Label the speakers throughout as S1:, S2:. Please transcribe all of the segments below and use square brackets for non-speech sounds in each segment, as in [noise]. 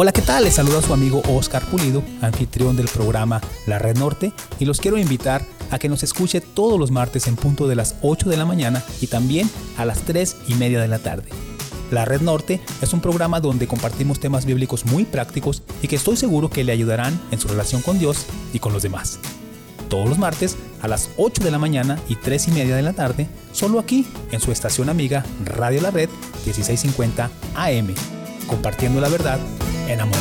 S1: Hola, ¿qué tal? Les saluda su amigo Oscar Pulido, anfitrión del programa La Red Norte, y los quiero invitar a que nos escuche todos los martes en punto de las 8 de la mañana y también a las 3 y media de la tarde. La Red Norte es un programa donde compartimos temas bíblicos muy prácticos y que estoy seguro que le ayudarán en su relación con Dios y con los demás. Todos los martes a las 8 de la mañana y 3 y media de la tarde, solo aquí en su estación amiga Radio La Red 1650 AM, compartiendo la verdad en amor.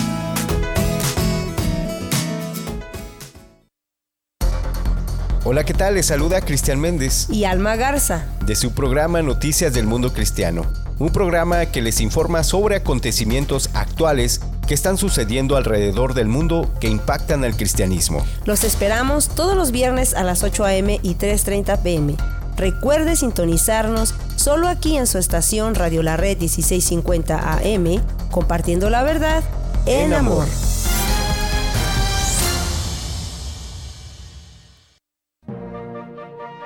S2: Hola, ¿qué tal? Les saluda Cristian Méndez
S3: y Alma Garza
S2: de su programa Noticias del Mundo Cristiano, un programa que les informa sobre acontecimientos actuales que están sucediendo alrededor del mundo que impactan al cristianismo.
S3: Los esperamos todos los viernes a las 8 a.m. y 3.30 p.m. Recuerde sintonizarnos solo aquí en su estación Radio La Red 1650 AM, compartiendo la verdad en, amor.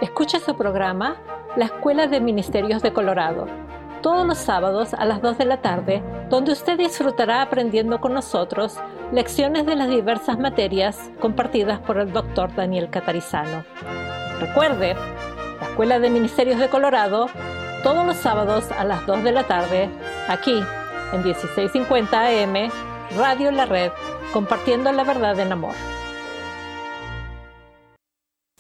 S4: Escucha su programa La Escuela de Ministerios de Colorado, todos los sábados a las 2 de la tarde, donde usted disfrutará aprendiendo con nosotros lecciones de las diversas materias compartidas por el doctor Daniel Catarizano. Recuerde, Escuela de Ministerios de Colorado, todos los sábados a las 2 de la tarde, aquí en 1650 AM Radio La Red, compartiendo la verdad en amor.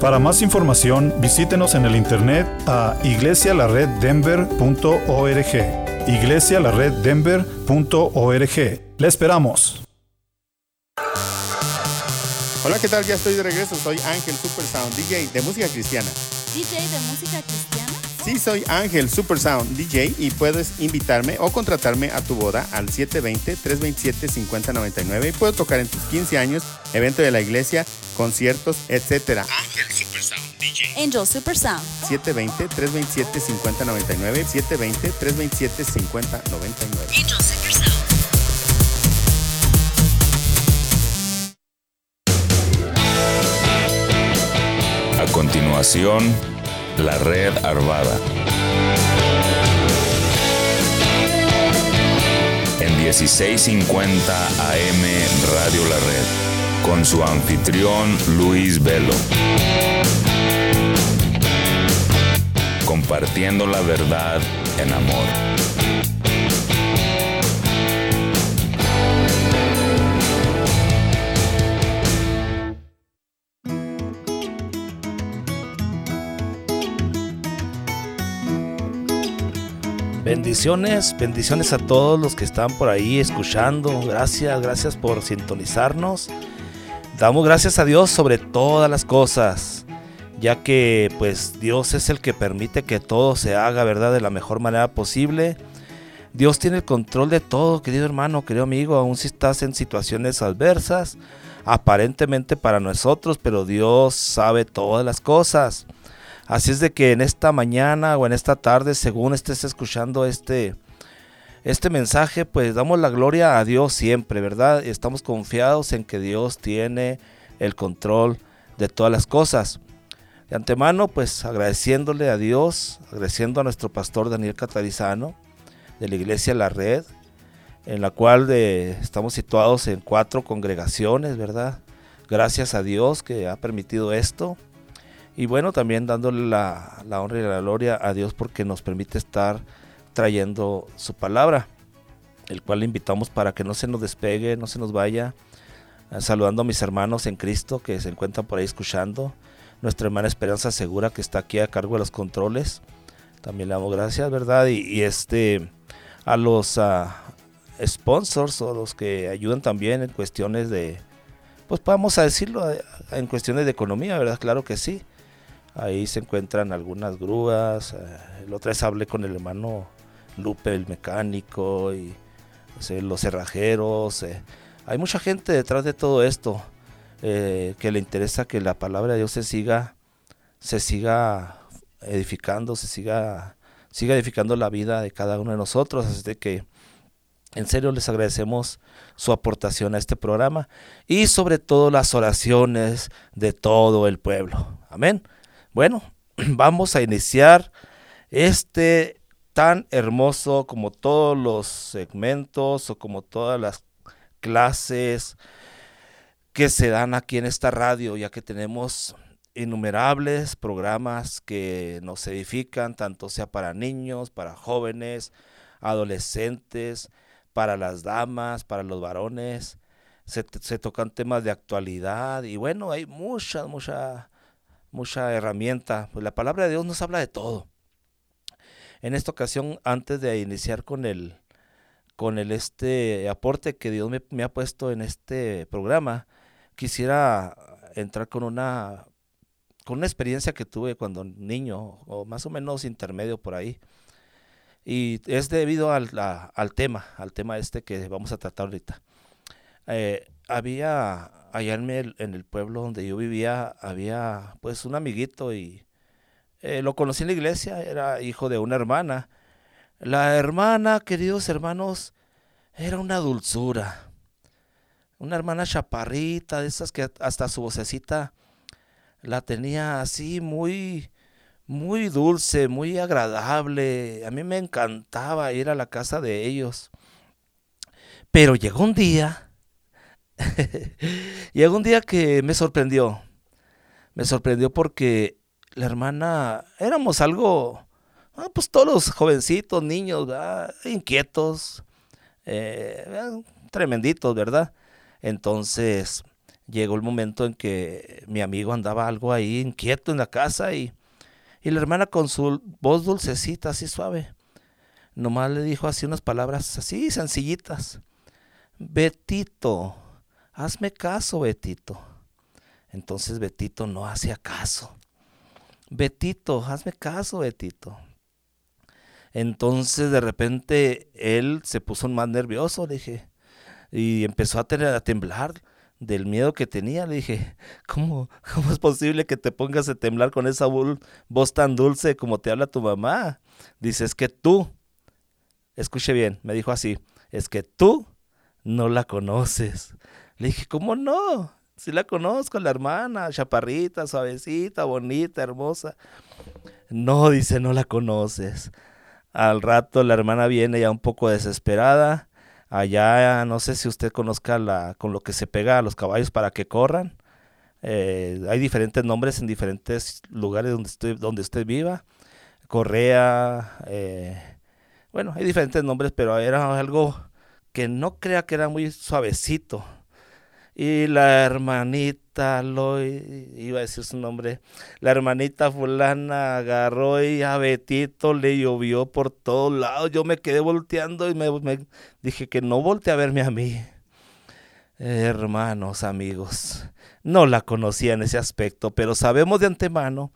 S5: Para más información, visítenos en el internet a iglesialareddenver.org. iglesialareddenver.org. Le esperamos.
S6: Hola, ¿qué tal? Ya estoy de regreso. Soy Ángel Super Sound, DJ de música cristiana.
S7: ¿DJ de música cristiana?
S6: Sí, soy Ángel Super Sound, DJ y puedes invitarme o contratarme a tu boda al 720-327-5099 y puedo tocar en tus 15 años, evento de la iglesia, conciertos, etc.
S7: Ángel Super Sound, DJ. Angel Super Sound.
S6: 720-327-5099, 720-327-5099.
S7: Angel Super Sound.
S8: A continuación, la red Arvada. En 1650 AM Radio La Red, con su anfitrión Luis Velo. Compartiendo la verdad en amor.
S9: Bendiciones, bendiciones a todos los que están por ahí escuchando. Gracias, gracias por sintonizarnos. Damos gracias a Dios sobre todas las cosas, ya que pues Dios es el que permite que todo se haga, ¿verdad? De la mejor manera posible. Dios tiene el control de todo, querido hermano, querido amigo, aun si estás en situaciones adversas, aparentemente para nosotros, pero Dios sabe todas las cosas. Así es de que en esta mañana o en esta tarde, según estés escuchando este, este mensaje, pues damos la gloria a Dios siempre, ¿verdad? Estamos confiados en que Dios tiene el control de todas las cosas. De antemano, pues agradeciéndole a Dios, agradeciendo a nuestro pastor Daniel Catarizano de la iglesia La Red, en la cual estamos situados en cuatro congregaciones, ¿verdad? Gracias a Dios que ha permitido esto. Y bueno, también dándole la, la, honra y la gloria a Dios porque nos permite estar trayendo su palabra, el cual le invitamos para que no se nos despegue, no se nos vaya, Eh, saludando a mis hermanos en Cristo que se encuentran por ahí escuchando. Nuestra hermana Esperanza Segura que está aquí a cargo de los controles. También le damos gracias, ¿verdad? Y, este a los ah, sponsors o los que ayudan también en cuestiones de, pues vamos a decirlo, eh, en cuestiones de economía, ¿verdad? Claro que sí. Ahí se encuentran algunas grúas. El otra vez hablé con el hermano Lupe, el mecánico, y los cerrajeros. Eh. Hay mucha gente detrás de todo esto eh, que le interesa que la palabra de Dios se siga, se siga edificando, se siga, siga edificando la vida de cada uno de nosotros. Así de que en serio les agradecemos su aportación a este programa y sobre todo las oraciones de todo el pueblo. Amén. Bueno, [clears throat] vamos a iniciar este tan hermoso como todos los segmentos o como todas las clases que se dan aquí en esta radio, ya que tenemos innumerables programas que nos edifican, tanto sea para niños, para jóvenes, adolescentes, para las damas, para los varones. Se, se tocan temas de actualidad y bueno, hay mucha, mucha mucha herramienta. Pues la palabra de Dios nos habla de todo. En esta ocasión, antes de iniciar con el, con el este aporte que Dios me, ha puesto en este programa, quisiera entrar con una, con una experiencia que tuve cuando niño, o más o menos intermedio por ahí. Y es debido al, al tema, al tema este que vamos a tratar ahorita. Eh, había allá en el, en el, pueblo donde yo vivía, había pues un amiguito y eh, lo conocí en la iglesia, era hijo de una hermana. La hermana, queridos hermanos, era una dulzura. Una hermana chaparrita, de esas que hasta su vocecita la tenía así muy, muy dulce, muy agradable. A mí me encantaba ir a la casa de ellos. Pero llegó un día [laughs] Llegó un día que me sorprendió. Me sorprendió porque la hermana, éramos algo, ah, pues todos los jovencitos, niños, inquietos, eh, tremenditos, ¿verdad? Entonces llegó el momento en que mi amigo andaba algo ahí inquieto en la casa y, y la hermana con su voz dulcecita, así suave, nomás le dijo así unas palabras así sencillitas. Betito, hazme caso, Betito. Entonces Betito no hacía caso. Betito, hazme caso, Betito. Entonces de repente él se puso más nervioso, le dije, y empezó a, tener, a temblar del miedo que tenía. Le dije, ¿cómo, ¿cómo es posible que te pongas a temblar con esa voz tan dulce como te habla tu mamá? Dice, es que tú, escuche bien, me dijo así, es que tú no la conoces. Le dije, ¿cómo no? Si la conozco, la hermana, chaparrita, suavecita, bonita, hermosa. No, dice, no la conoces. Al rato la hermana viene ya un poco desesperada. Allá, no sé si usted conozca la, con lo que se pega a los caballos para que corran. Eh, hay diferentes nombres en diferentes lugares donde usted, donde usted viva. Correa, eh, bueno, hay diferentes nombres, pero era algo que no crea que era muy suavecito. Y la hermanita, lo iba a decir su nombre, la hermanita fulana agarró y a Betito le llovió por todos lados. Yo me quedé volteando y me, dije que no volte a verme a mí. Hermanos, amigos, no la conocía en ese aspecto, pero sabemos de antemano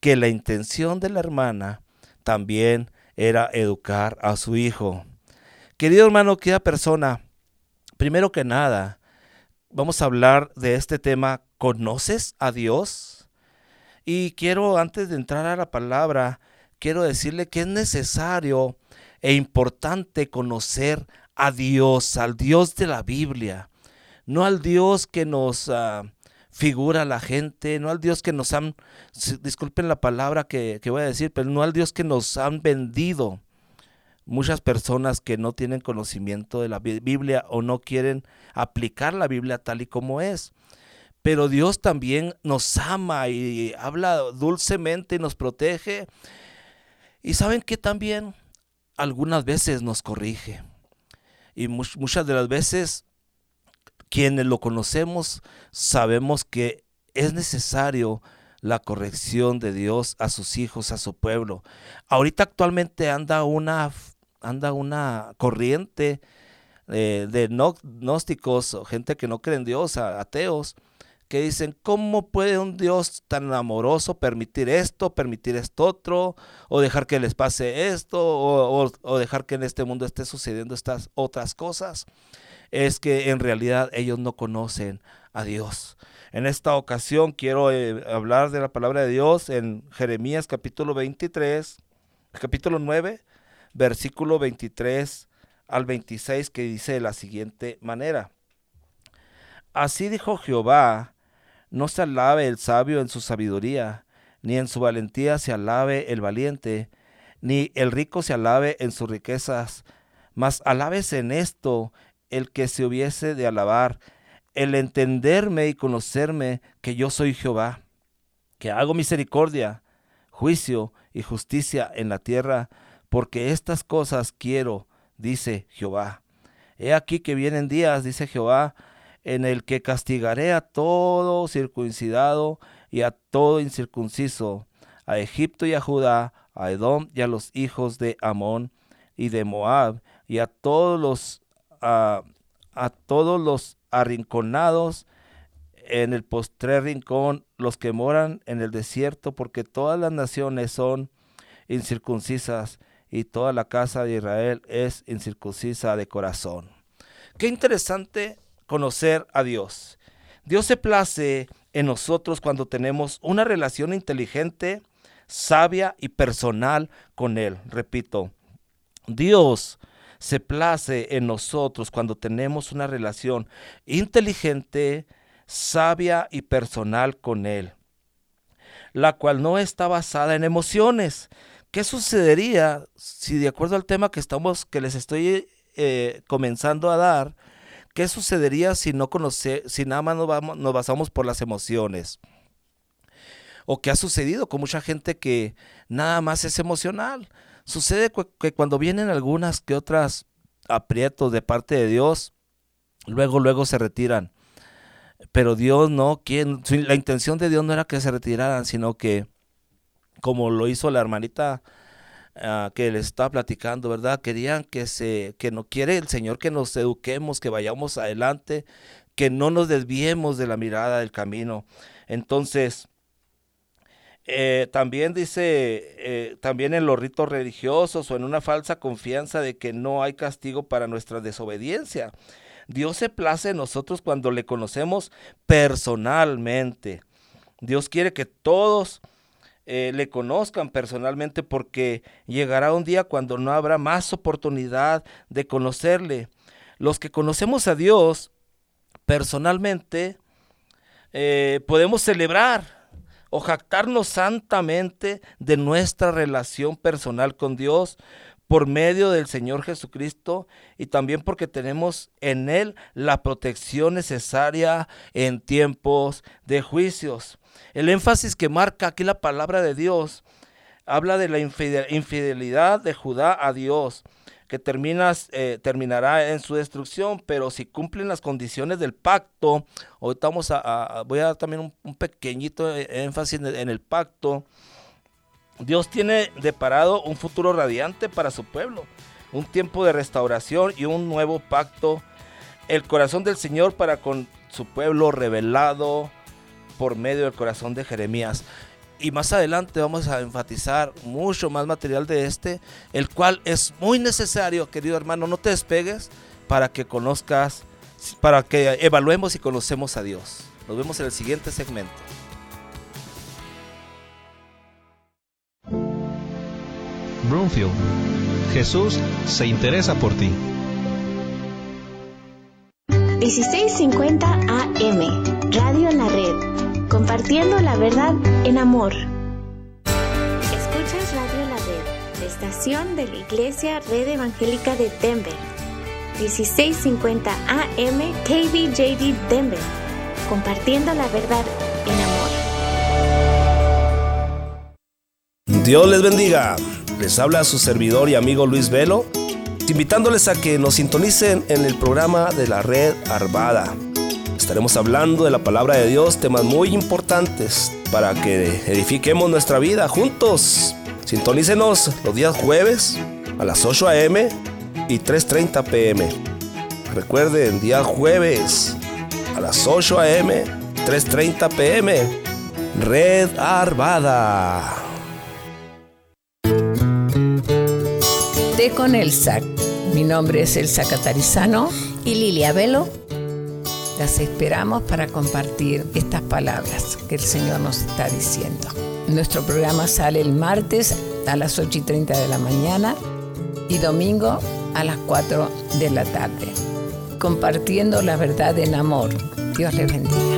S9: que la intención de la hermana también era educar a su hijo. Querido hermano, querida persona, primero que nada, vamos a hablar de este tema, ¿conoces a Dios? Y quiero, antes de entrar a la palabra, quiero decirle que es necesario e importante conocer a Dios, al Dios de la Biblia, no al Dios que nos uh, figura la gente, no al Dios que nos han, disculpen la palabra que voy a decir, pero no al Dios que nos han vendido muchas personas que no tienen conocimiento de la Biblia o no quieren aplicar la Biblia tal y como es. Pero Dios también nos ama y habla dulcemente y nos protege. Y saben que también algunas veces nos corrige. Y muchas de las veces quienes lo conocemos sabemos que es necesario la corrección de Dios a sus hijos, a su pueblo. Ahorita actualmente anda una, anda una corriente eh, de gnósticos o gente que no cree en Dios, ateos, que dicen, ¿cómo puede un Dios tan amoroso permitir esto, permitir esto otro, o dejar que les pase esto, o, dejar que en este mundo esté sucediendo estas otras cosas? Es que en realidad ellos no conocen a Dios. En esta ocasión quiero eh, hablar de la palabra de Dios en Jeremías capítulo 23, capítulo 9, versículo 23 al 26, que dice de la siguiente manera. Así dijo Jehová, no se alabe el sabio en su sabiduría, ni en su valentía se alabe el valiente, ni el rico se alabe en sus riquezas, mas alabes en esto el que se hubiese de alabar, el entenderme y conocerme que yo soy Jehová, que hago misericordia, juicio y justicia en la tierra, porque estas cosas quiero, dice Jehová. He aquí que vienen días, dice Jehová, en el que castigaré a todo circuncidado y a todo incircunciso, a Egipto y a Judá, a Edom y a los hijos de Amón y de Moab, y a todos los a, todos los arrinconados en el postrer rincón, los que moran en el desierto, porque todas las naciones son incircuncisas y toda la casa de Israel es incircuncisa de corazón. Qué interesante conocer a Dios. Dios se place en nosotros cuando tenemos una relación inteligente, sabia y personal con Él. Repito, Dios se place en nosotros cuando tenemos una relación inteligente, sabia y personal con Él, la cual no está basada en emociones. ¿Qué sucedería si de acuerdo al tema que estamos, que les estoy eh, comenzando a dar, ¿Qué sucedería si no conoce, si nada más nos, vamos, nos basamos por las emociones? O qué ha sucedido con mucha gente que nada más es emocional. Sucede que cuando vienen algunas que otras aprietos de parte de Dios, luego, luego se retiran. Pero Dios no, ¿quién? la intención de Dios no era que se retiraran, sino que, como lo hizo la hermanita Ah, que les estaba platicando, ¿verdad? Querían que se, que no quiere el Señor que nos eduquemos, que vayamos adelante, que no nos desviemos de la mirada del camino. Entonces, eh, también dice, eh, también en los ritos religiosos o en una falsa confianza de que no hay castigo para nuestra desobediencia. Dios se place en nosotros cuando le conocemos personalmente. Dios quiere que todos eh, le conozcan personalmente porque llegará un día cuando no habrá más oportunidad de conocerle. Los que conocemos a Dios personalmente eh, podemos celebrar o jactarnos santamente de nuestra relación personal con Dios por medio del Señor Jesucristo y también porque tenemos en Él la protección necesaria en tiempos de juicios. El énfasis que marca aquí la palabra de Dios habla de la infidelidad de Judá a Dios, que eh, terminará en su destrucción, pero si cumplen las condiciones del pacto, ahorita vamos a, voy a dar también un, pequeñito eh, énfasis en el pacto, Dios tiene deparado un futuro radiante para su pueblo, un tiempo de restauración y un nuevo pacto. El corazón del Señor para con su pueblo revelado por medio del corazón de Jeremías. Y más adelante vamos a enfatizar mucho más material de este, el cual es muy necesario, querido hermano, no te despegues para que conozcas, para que evaluemos y conocemos a Dios. Nos vemos en el siguiente segmento.
S10: Broomfield. Jesús se interesa por ti.
S11: 1650 AM, compartiendo la verdad en amor. Escuchas Radio La Red, estación de la Iglesia Red Evangélica de Denver. 1650 AM KBJD Denver, compartiendo la verdad en
S9: amor. Dios les bendiga. Les habla su servidor y amigo Luis Velo, invitándoles a que nos sintonicen en el programa de la red Arvada. Estaremos hablando de la palabra de Dios, temas muy importantes para que edifiquemos nuestra vida juntos. Sintonícenos los días jueves a las 8 a.m. y 3.30 p.m. Recuerden, día jueves a las 8 a.m., 3.30 p.m. Red Arvada.
S12: Té con el SAC. Mi nombre es Elsa Catarizano
S3: y Lilia Velo.
S12: Las esperamos para compartir estas palabras que el Señor nos está diciendo. Nuestro programa sale el martes a las 8 y 30 de la mañana y domingo a las 4 de la tarde, compartiendo la verdad en amor. Dios les bendiga.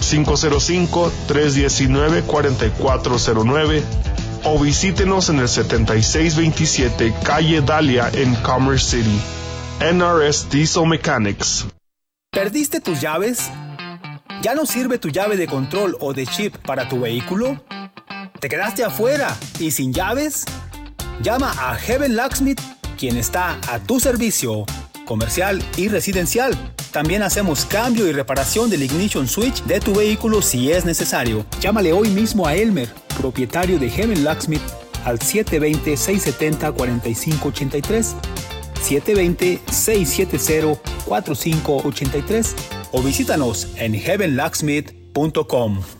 S13: 505-319-4409 o visítenos en el 7627 Calle Dalia en Commerce City. NRS Diesel Mechanics.
S1: ¿Perdiste tus llaves? ¿Ya no sirve tu llave de control o de chip para tu vehículo? ¿Te quedaste afuera y sin llaves? Llama a Heaven Locksmith, quien está a tu servicio, comercial y residencial. También hacemos cambio y reparación del ignition switch de tu vehículo si es necesario. Llámale hoy mismo a Elmer, propietario de Heaven Locksmith, al 720-670-4583, 720-670-4583 o visítanos en heavenlocksmith.com.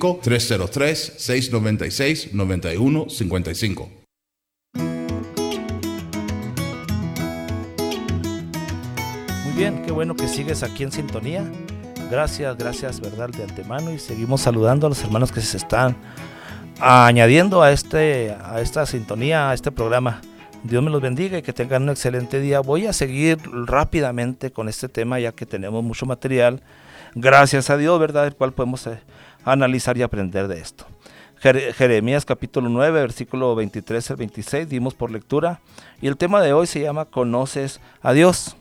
S14: 303-696-9155.
S9: Muy bien, qué bueno que sigues aquí en sintonía. Gracias, gracias, verdad, de antemano. Y seguimos saludando a los hermanos que se están añadiendo a, este, a esta sintonía, a este programa. Dios me los bendiga y que tengan un excelente día. Voy a seguir rápidamente con este tema ya que tenemos mucho material. Gracias a Dios, ¿verdad? El cual podemos eh, analizar y aprender de esto. Jeremías capítulo 9, versículo 23 al 26, dimos por lectura. Y el tema de hoy se llama Conoces a Dios.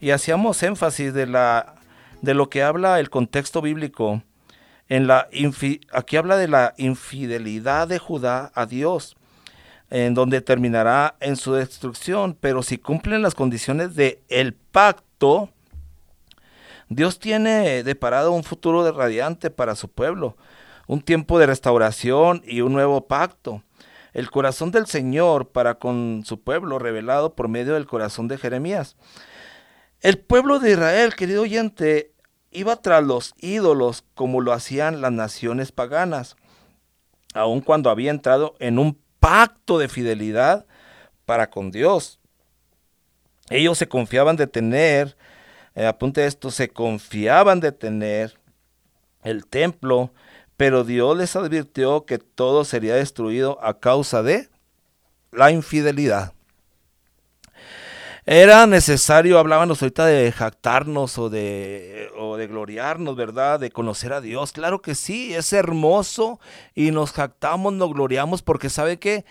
S9: Y hacíamos énfasis de, la, de lo que habla el contexto bíblico. En la aquí habla de la infidelidad de Judá a Dios, en donde terminará en su destrucción. Pero si cumplen las condiciones del el pacto, Dios tiene deparado un futuro de radiante para su pueblo, un tiempo de restauración y un nuevo pacto. El corazón del Señor para con su pueblo revelado por medio del corazón de Jeremías. El pueblo de Israel, querido oyente, iba tras los ídolos como lo hacían las naciones paganas, aun cuando había entrado en un pacto de fidelidad para con Dios. Ellos se confiaban de tener eh, apunte esto, se confiaban de tener el templo, pero Dios les advirtió que todo sería destruido a causa de la infidelidad. Era necesario, hablábamos ahorita de jactarnos o de, o de gloriarnos, ¿verdad? De conocer a Dios. Claro que sí, es hermoso y nos jactamos, nos gloriamos porque sabe que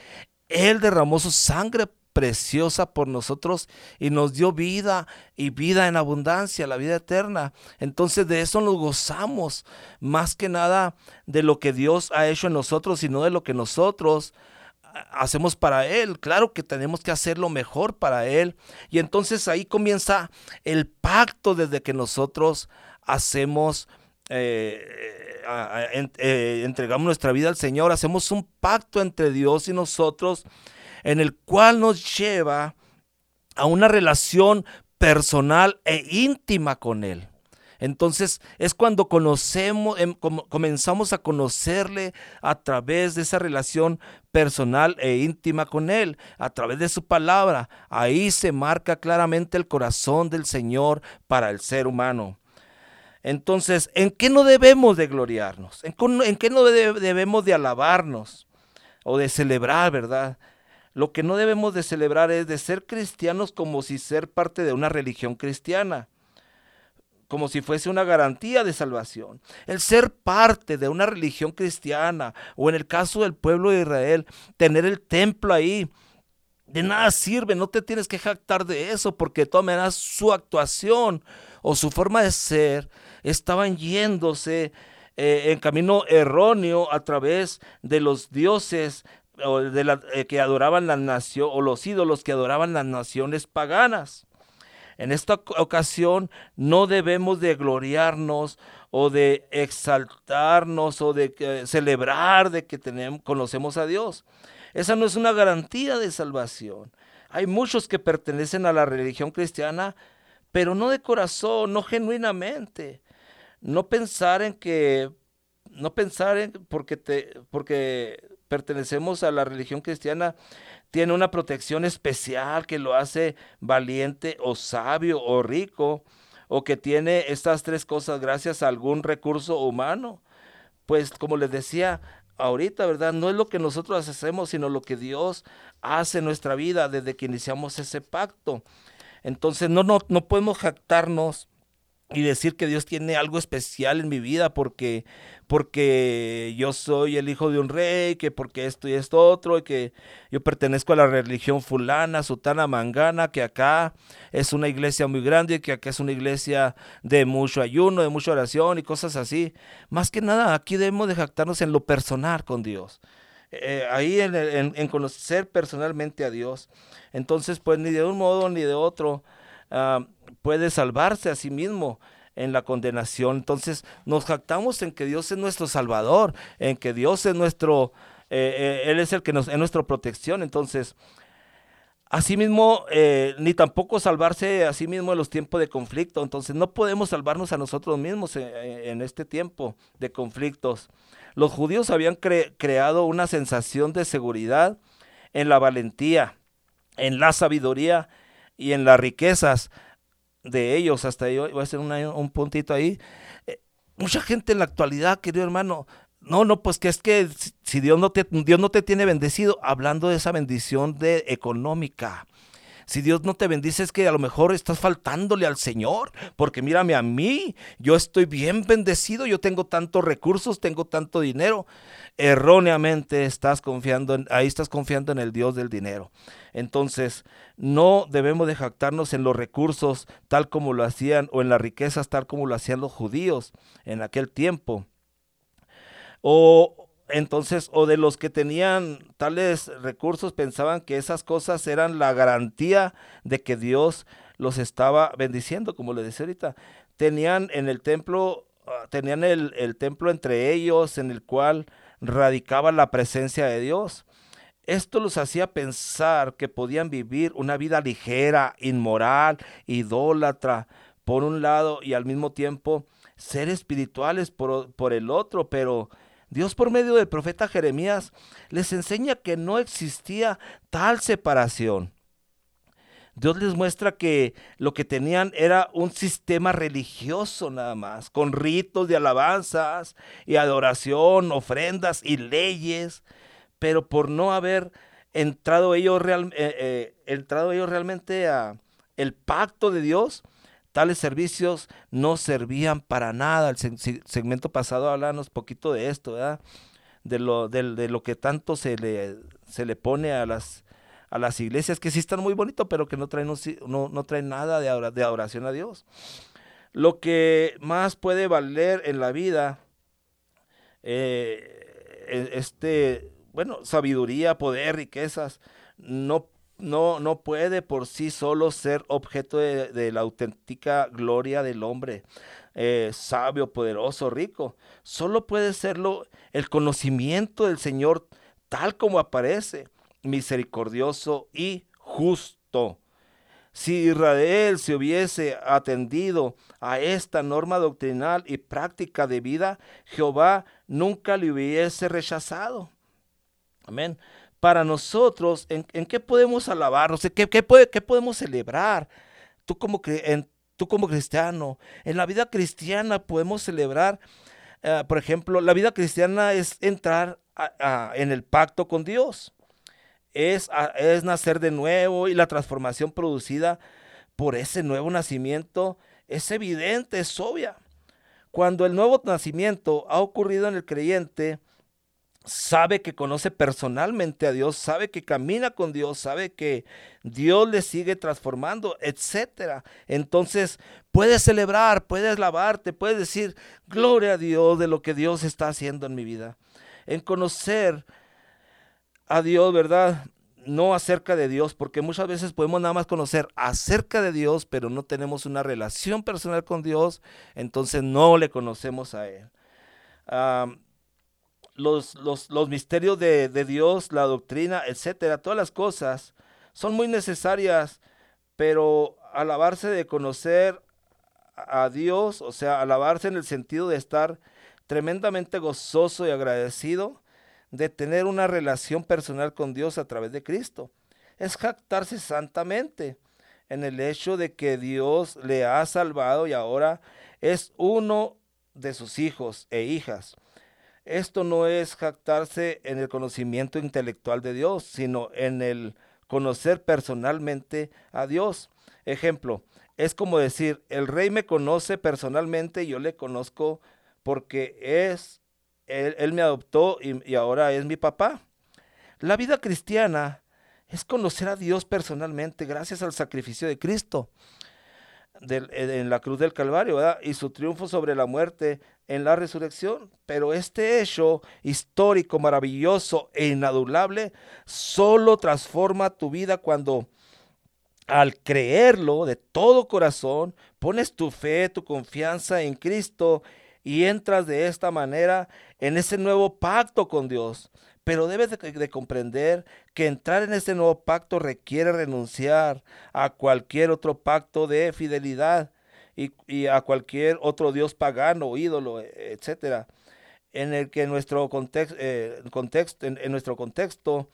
S9: Él derramó su sangre preciosa por nosotros y nos dio vida y vida en abundancia, la vida eterna. Entonces de eso nos gozamos, más que nada de lo que Dios ha hecho en nosotros, sino de lo que nosotros hacemos para Él. Claro que tenemos que hacer lo mejor para Él. Y entonces ahí comienza el pacto desde que nosotros hacemos, eh, eh, entregamos nuestra vida al Señor, hacemos un pacto entre Dios y nosotros en el cual nos lleva a una relación personal e íntima con Él. Entonces es cuando conocemos, em, comenzamos a conocerle a través de esa relación personal e íntima con Él, a través de su palabra. Ahí se marca claramente el corazón del Señor para el ser humano. Entonces, ¿en qué no debemos de gloriarnos? ¿En, qué no debemos de alabarnos o de celebrar, verdad? Lo que no debemos de celebrar es de ser cristianos como si ser parte de una religión cristiana como si fuese una garantía de salvación. El ser parte de una religión cristiana o en el caso del pueblo de Israel, tener el templo ahí, de nada sirve, no te tienes que jactar de eso porque de todas maneras su actuación o su forma de ser estaban yéndose eh, en camino erróneo a través de los dioses o de la, eh, que adoraban la nación o los ídolos que adoraban las naciones paganas. En esta ocasión no debemos de gloriarnos o de exaltarnos o de celebrar de que tenemos, conocemos a Dios. Esa no es una garantía de salvación. Hay muchos que pertenecen a la religión cristiana, pero no de corazón, no genuinamente. No pensar en que, no pensar en porque te, porque pertenecemos a la religión cristiana, tiene una protección especial que lo hace valiente o sabio o rico, o que tiene estas tres cosas gracias a algún recurso humano. Pues como les decía ahorita, ¿verdad? No es lo que nosotros hacemos, sino lo que Dios hace en nuestra vida desde que iniciamos ese pacto. Entonces no, no, no podemos jactarnos y decir que Dios tiene algo especial en mi vida porque porque yo soy el hijo de un rey, que porque esto y esto otro, y que yo pertenezco a la religión fulana, sutana, mangana, que acá es una iglesia muy grande, que acá es una iglesia de mucho ayuno, de mucha oración y cosas así. Más que nada, aquí debemos de jactarnos en lo personal con Dios. Eh, ahí en, conocer personalmente a Dios. Entonces, pues ni de un modo ni de otro ah, puede salvarse a sí mismo en la condenación. Entonces nos jactamos en que Dios es nuestro Salvador, en que Dios es nuestro, eh, eh, Él es el que nos, es nuestra protección. Entonces, asimismo, eh, ni tampoco salvarse a sí mismo en los tiempos de conflicto. Entonces, no podemos salvarnos a nosotros mismos en, este tiempo de conflictos. Los judíos habían creado una sensación de seguridad en la valentía, en la sabiduría y en las riquezas de ellos, hasta yo voy a hacer un puntito ahí. Eh, mucha gente en la actualidad, querido hermano, no, no, pues que es que si Dios no te, Dios no te tiene bendecido, hablando de esa bendición de económica, si Dios no te bendice es que a lo mejor estás faltándole al Señor, porque mírame a mí, yo estoy bien bendecido, yo tengo tantos recursos, tengo tanto dinero. Erróneamente estás confiando en, ahí estás confiando en el Dios del dinero. Entonces, no debemos de jactarnos en los recursos tal como lo hacían o en las riquezas tal como lo hacían los judíos en aquel tiempo. O, entonces, o de los que tenían tales recursos pensaban que esas cosas eran la garantía de que Dios los estaba bendiciendo, como le decía ahorita. Tenían en el templo, ah, tenían el, el templo entre ellos en el cual radicaba la presencia de Dios. Esto los hacía pensar que podían vivir una vida ligera, inmoral, idólatra, por un lado, y al mismo tiempo ser espirituales por, por el otro, pero Dios por medio del profeta Jeremías les enseña que no existía tal separación. Dios les muestra que lo que tenían era un sistema religioso nada más, con ritos de alabanzas y adoración, ofrendas y leyes, pero por no haber entrado ellos, eh, eh, entrado ellos realmente a, el pacto de Dios, tales servicios no servían para nada. El segmento pasado hablábamos poquito de esto, ¿verdad? De lo, de, lo que tanto se le, se le pone a las, a las iglesias, que sí están muy bonitos, pero que no traen, no, no traen nada de, de adoración a Dios. Lo que más puede valer en la vida, eh, e, este, bueno, sabiduría, poder, riquezas, no no, no puede por sí solo ser objeto de, la auténtica gloria del hombre, eh, sabio, poderoso, rico. Solo puede serlo el conocimiento del Señor tal como aparece, misericordioso y justo. Si Israel se hubiese atendido a esta norma doctrinal y práctica de vida, Jehová nunca le hubiese rechazado. Amén para nosotros, ¿en, qué podemos alabarnos? ¿Qué, qué, qué podemos celebrar? Tú como, tú como cristiano, en la vida cristiana podemos celebrar, eh, por ejemplo, la vida cristiana es entrar en el pacto con Dios. Es, es nacer de nuevo y la transformación producida por ese nuevo nacimiento es evidente, es obvia. Cuando el nuevo nacimiento ha ocurrido en el creyente, sabe que conoce personalmente a Dios, sabe que camina con Dios, sabe que Dios le sigue transformando, etcétera. Entonces, puedes celebrar, puedes lavarte, puedes decir, gloria a Dios de lo que Dios está haciendo en mi vida. En conocer a Dios, ¿verdad? No acerca de Dios, porque muchas veces podemos nada más conocer acerca de Dios, pero no tenemos una relación personal con Dios, entonces no le conocemos a Él los, los, misterios de, Dios, la doctrina, etcétera, todas las cosas son muy necesarias, pero alabarse de conocer a Dios, o sea, alabarse en el sentido de estar tremendamente gozoso y agradecido de tener una relación personal con Dios a través de Cristo. Es jactarse santamente en el hecho de que Dios le ha salvado y ahora es uno de sus hijos e hijas. Esto no es jactarse en el conocimiento intelectual de Dios, sino en el conocer personalmente a Dios. Ejemplo, es como decir, el rey me conoce personalmente yo le conozco porque es, él, me adoptó y ahora es mi papá. La vida cristiana es conocer a Dios personalmente gracias al sacrificio de Cristo en la cruz del Calvario y su triunfo sobre la muerte en la resurrección. Pero este hecho histórico, maravilloso e inadulable solo transforma tu vida cuando al creerlo de todo corazón, pones tu fe, tu confianza en Cristo y entras de esta manera en ese nuevo pacto con Dios. Pero debes de, comprender que entrar en este nuevo pacto requiere renunciar a cualquier otro pacto de fidelidad y, a cualquier otro dios pagano, ídolo, e, etcétera, en el que nuestro eh, contexto en, nuestro contexto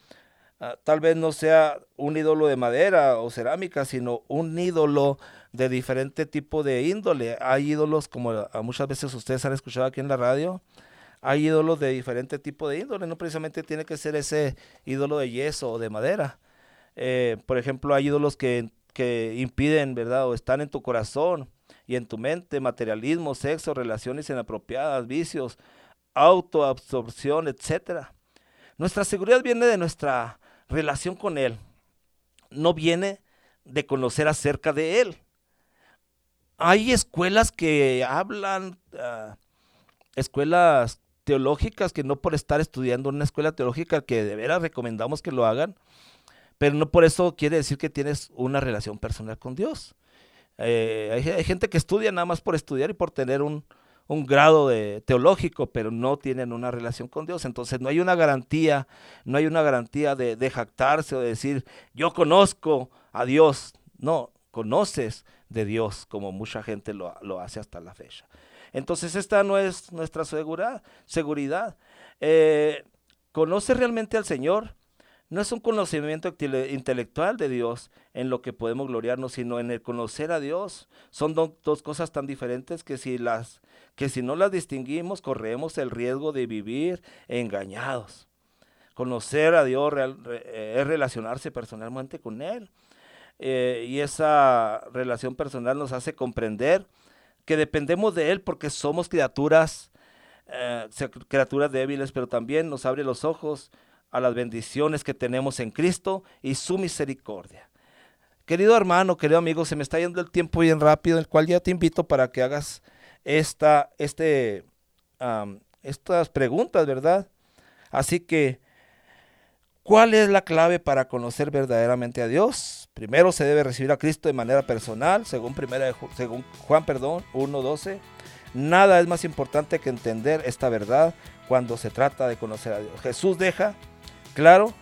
S9: ah, tal vez no sea un ídolo de madera o cerámica, sino un ídolo de diferente tipo de índole. Hay ídolos como muchas veces ustedes han escuchado aquí en la radio, hay ídolos de diferente tipo de índole, no precisamente tiene que ser ese ídolo de yeso o de madera. Eh, por ejemplo, hay ídolos que, que impiden, ¿verdad? O están en tu corazón y en tu mente, materialismo, sexo, relaciones inapropiadas, vicios, autoabsorción, etc. Nuestra seguridad viene de nuestra relación con Él, no viene de conocer acerca de Él. Hay escuelas que hablan, ah, escuelas teológicas que no por estar estudiando una escuela teológica que de veras recomendamos que lo hagan, pero no por eso quiere decir que tienes una relación personal con Dios. Eh, hay, gente que estudia nada más por estudiar y por tener un, grado de teológico, pero no tienen una relación con Dios. Entonces no hay una garantía, no hay una garantía de, jactarse o de decir, yo conozco a Dios. No, conoces de Dios como mucha gente lo, lo hace hasta la fecha. Entonces esta no es nuestra seguridad. Eh, ¿Conoce realmente al Señor? No es un conocimiento intelectual de Dios en lo que podemos gloriarnos, sino en el conocer a Dios. Son dos cosas tan diferentes que si, las, que si no las distinguimos, corremos el riesgo de vivir engañados. Conocer a Dios es relacionarse personalmente con Él. eh, y esa relación personal nos hace comprender que dependemos de Él porque somos criaturas, eh, criaturas débiles, pero también nos abre los ojos a las bendiciones que tenemos en Cristo y su misericordia. Querido hermano, querido amigo, se me está yendo el tiempo bien rápido, el cual ya te invito para que hagas esta, este, estas preguntas, ¿verdad? Así que, ¿cuál es la clave para conocer verdaderamente a Dios? Primero se debe recibir a Cristo de manera personal, según, primera, según Juan perdón, 1.12. Nada es más importante que entender esta verdad cuando se trata de conocer a Dios. Jesús deja claro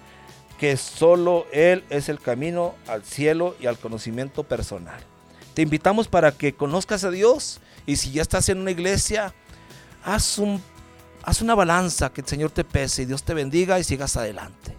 S9: que solo Él es el camino al cielo y al conocimiento personal. Te invitamos para que conozcas a Dios y si ya estás en una iglesia, haz, un, haz una balanza, que el Señor te pese y Dios te bendiga y sigas adelante.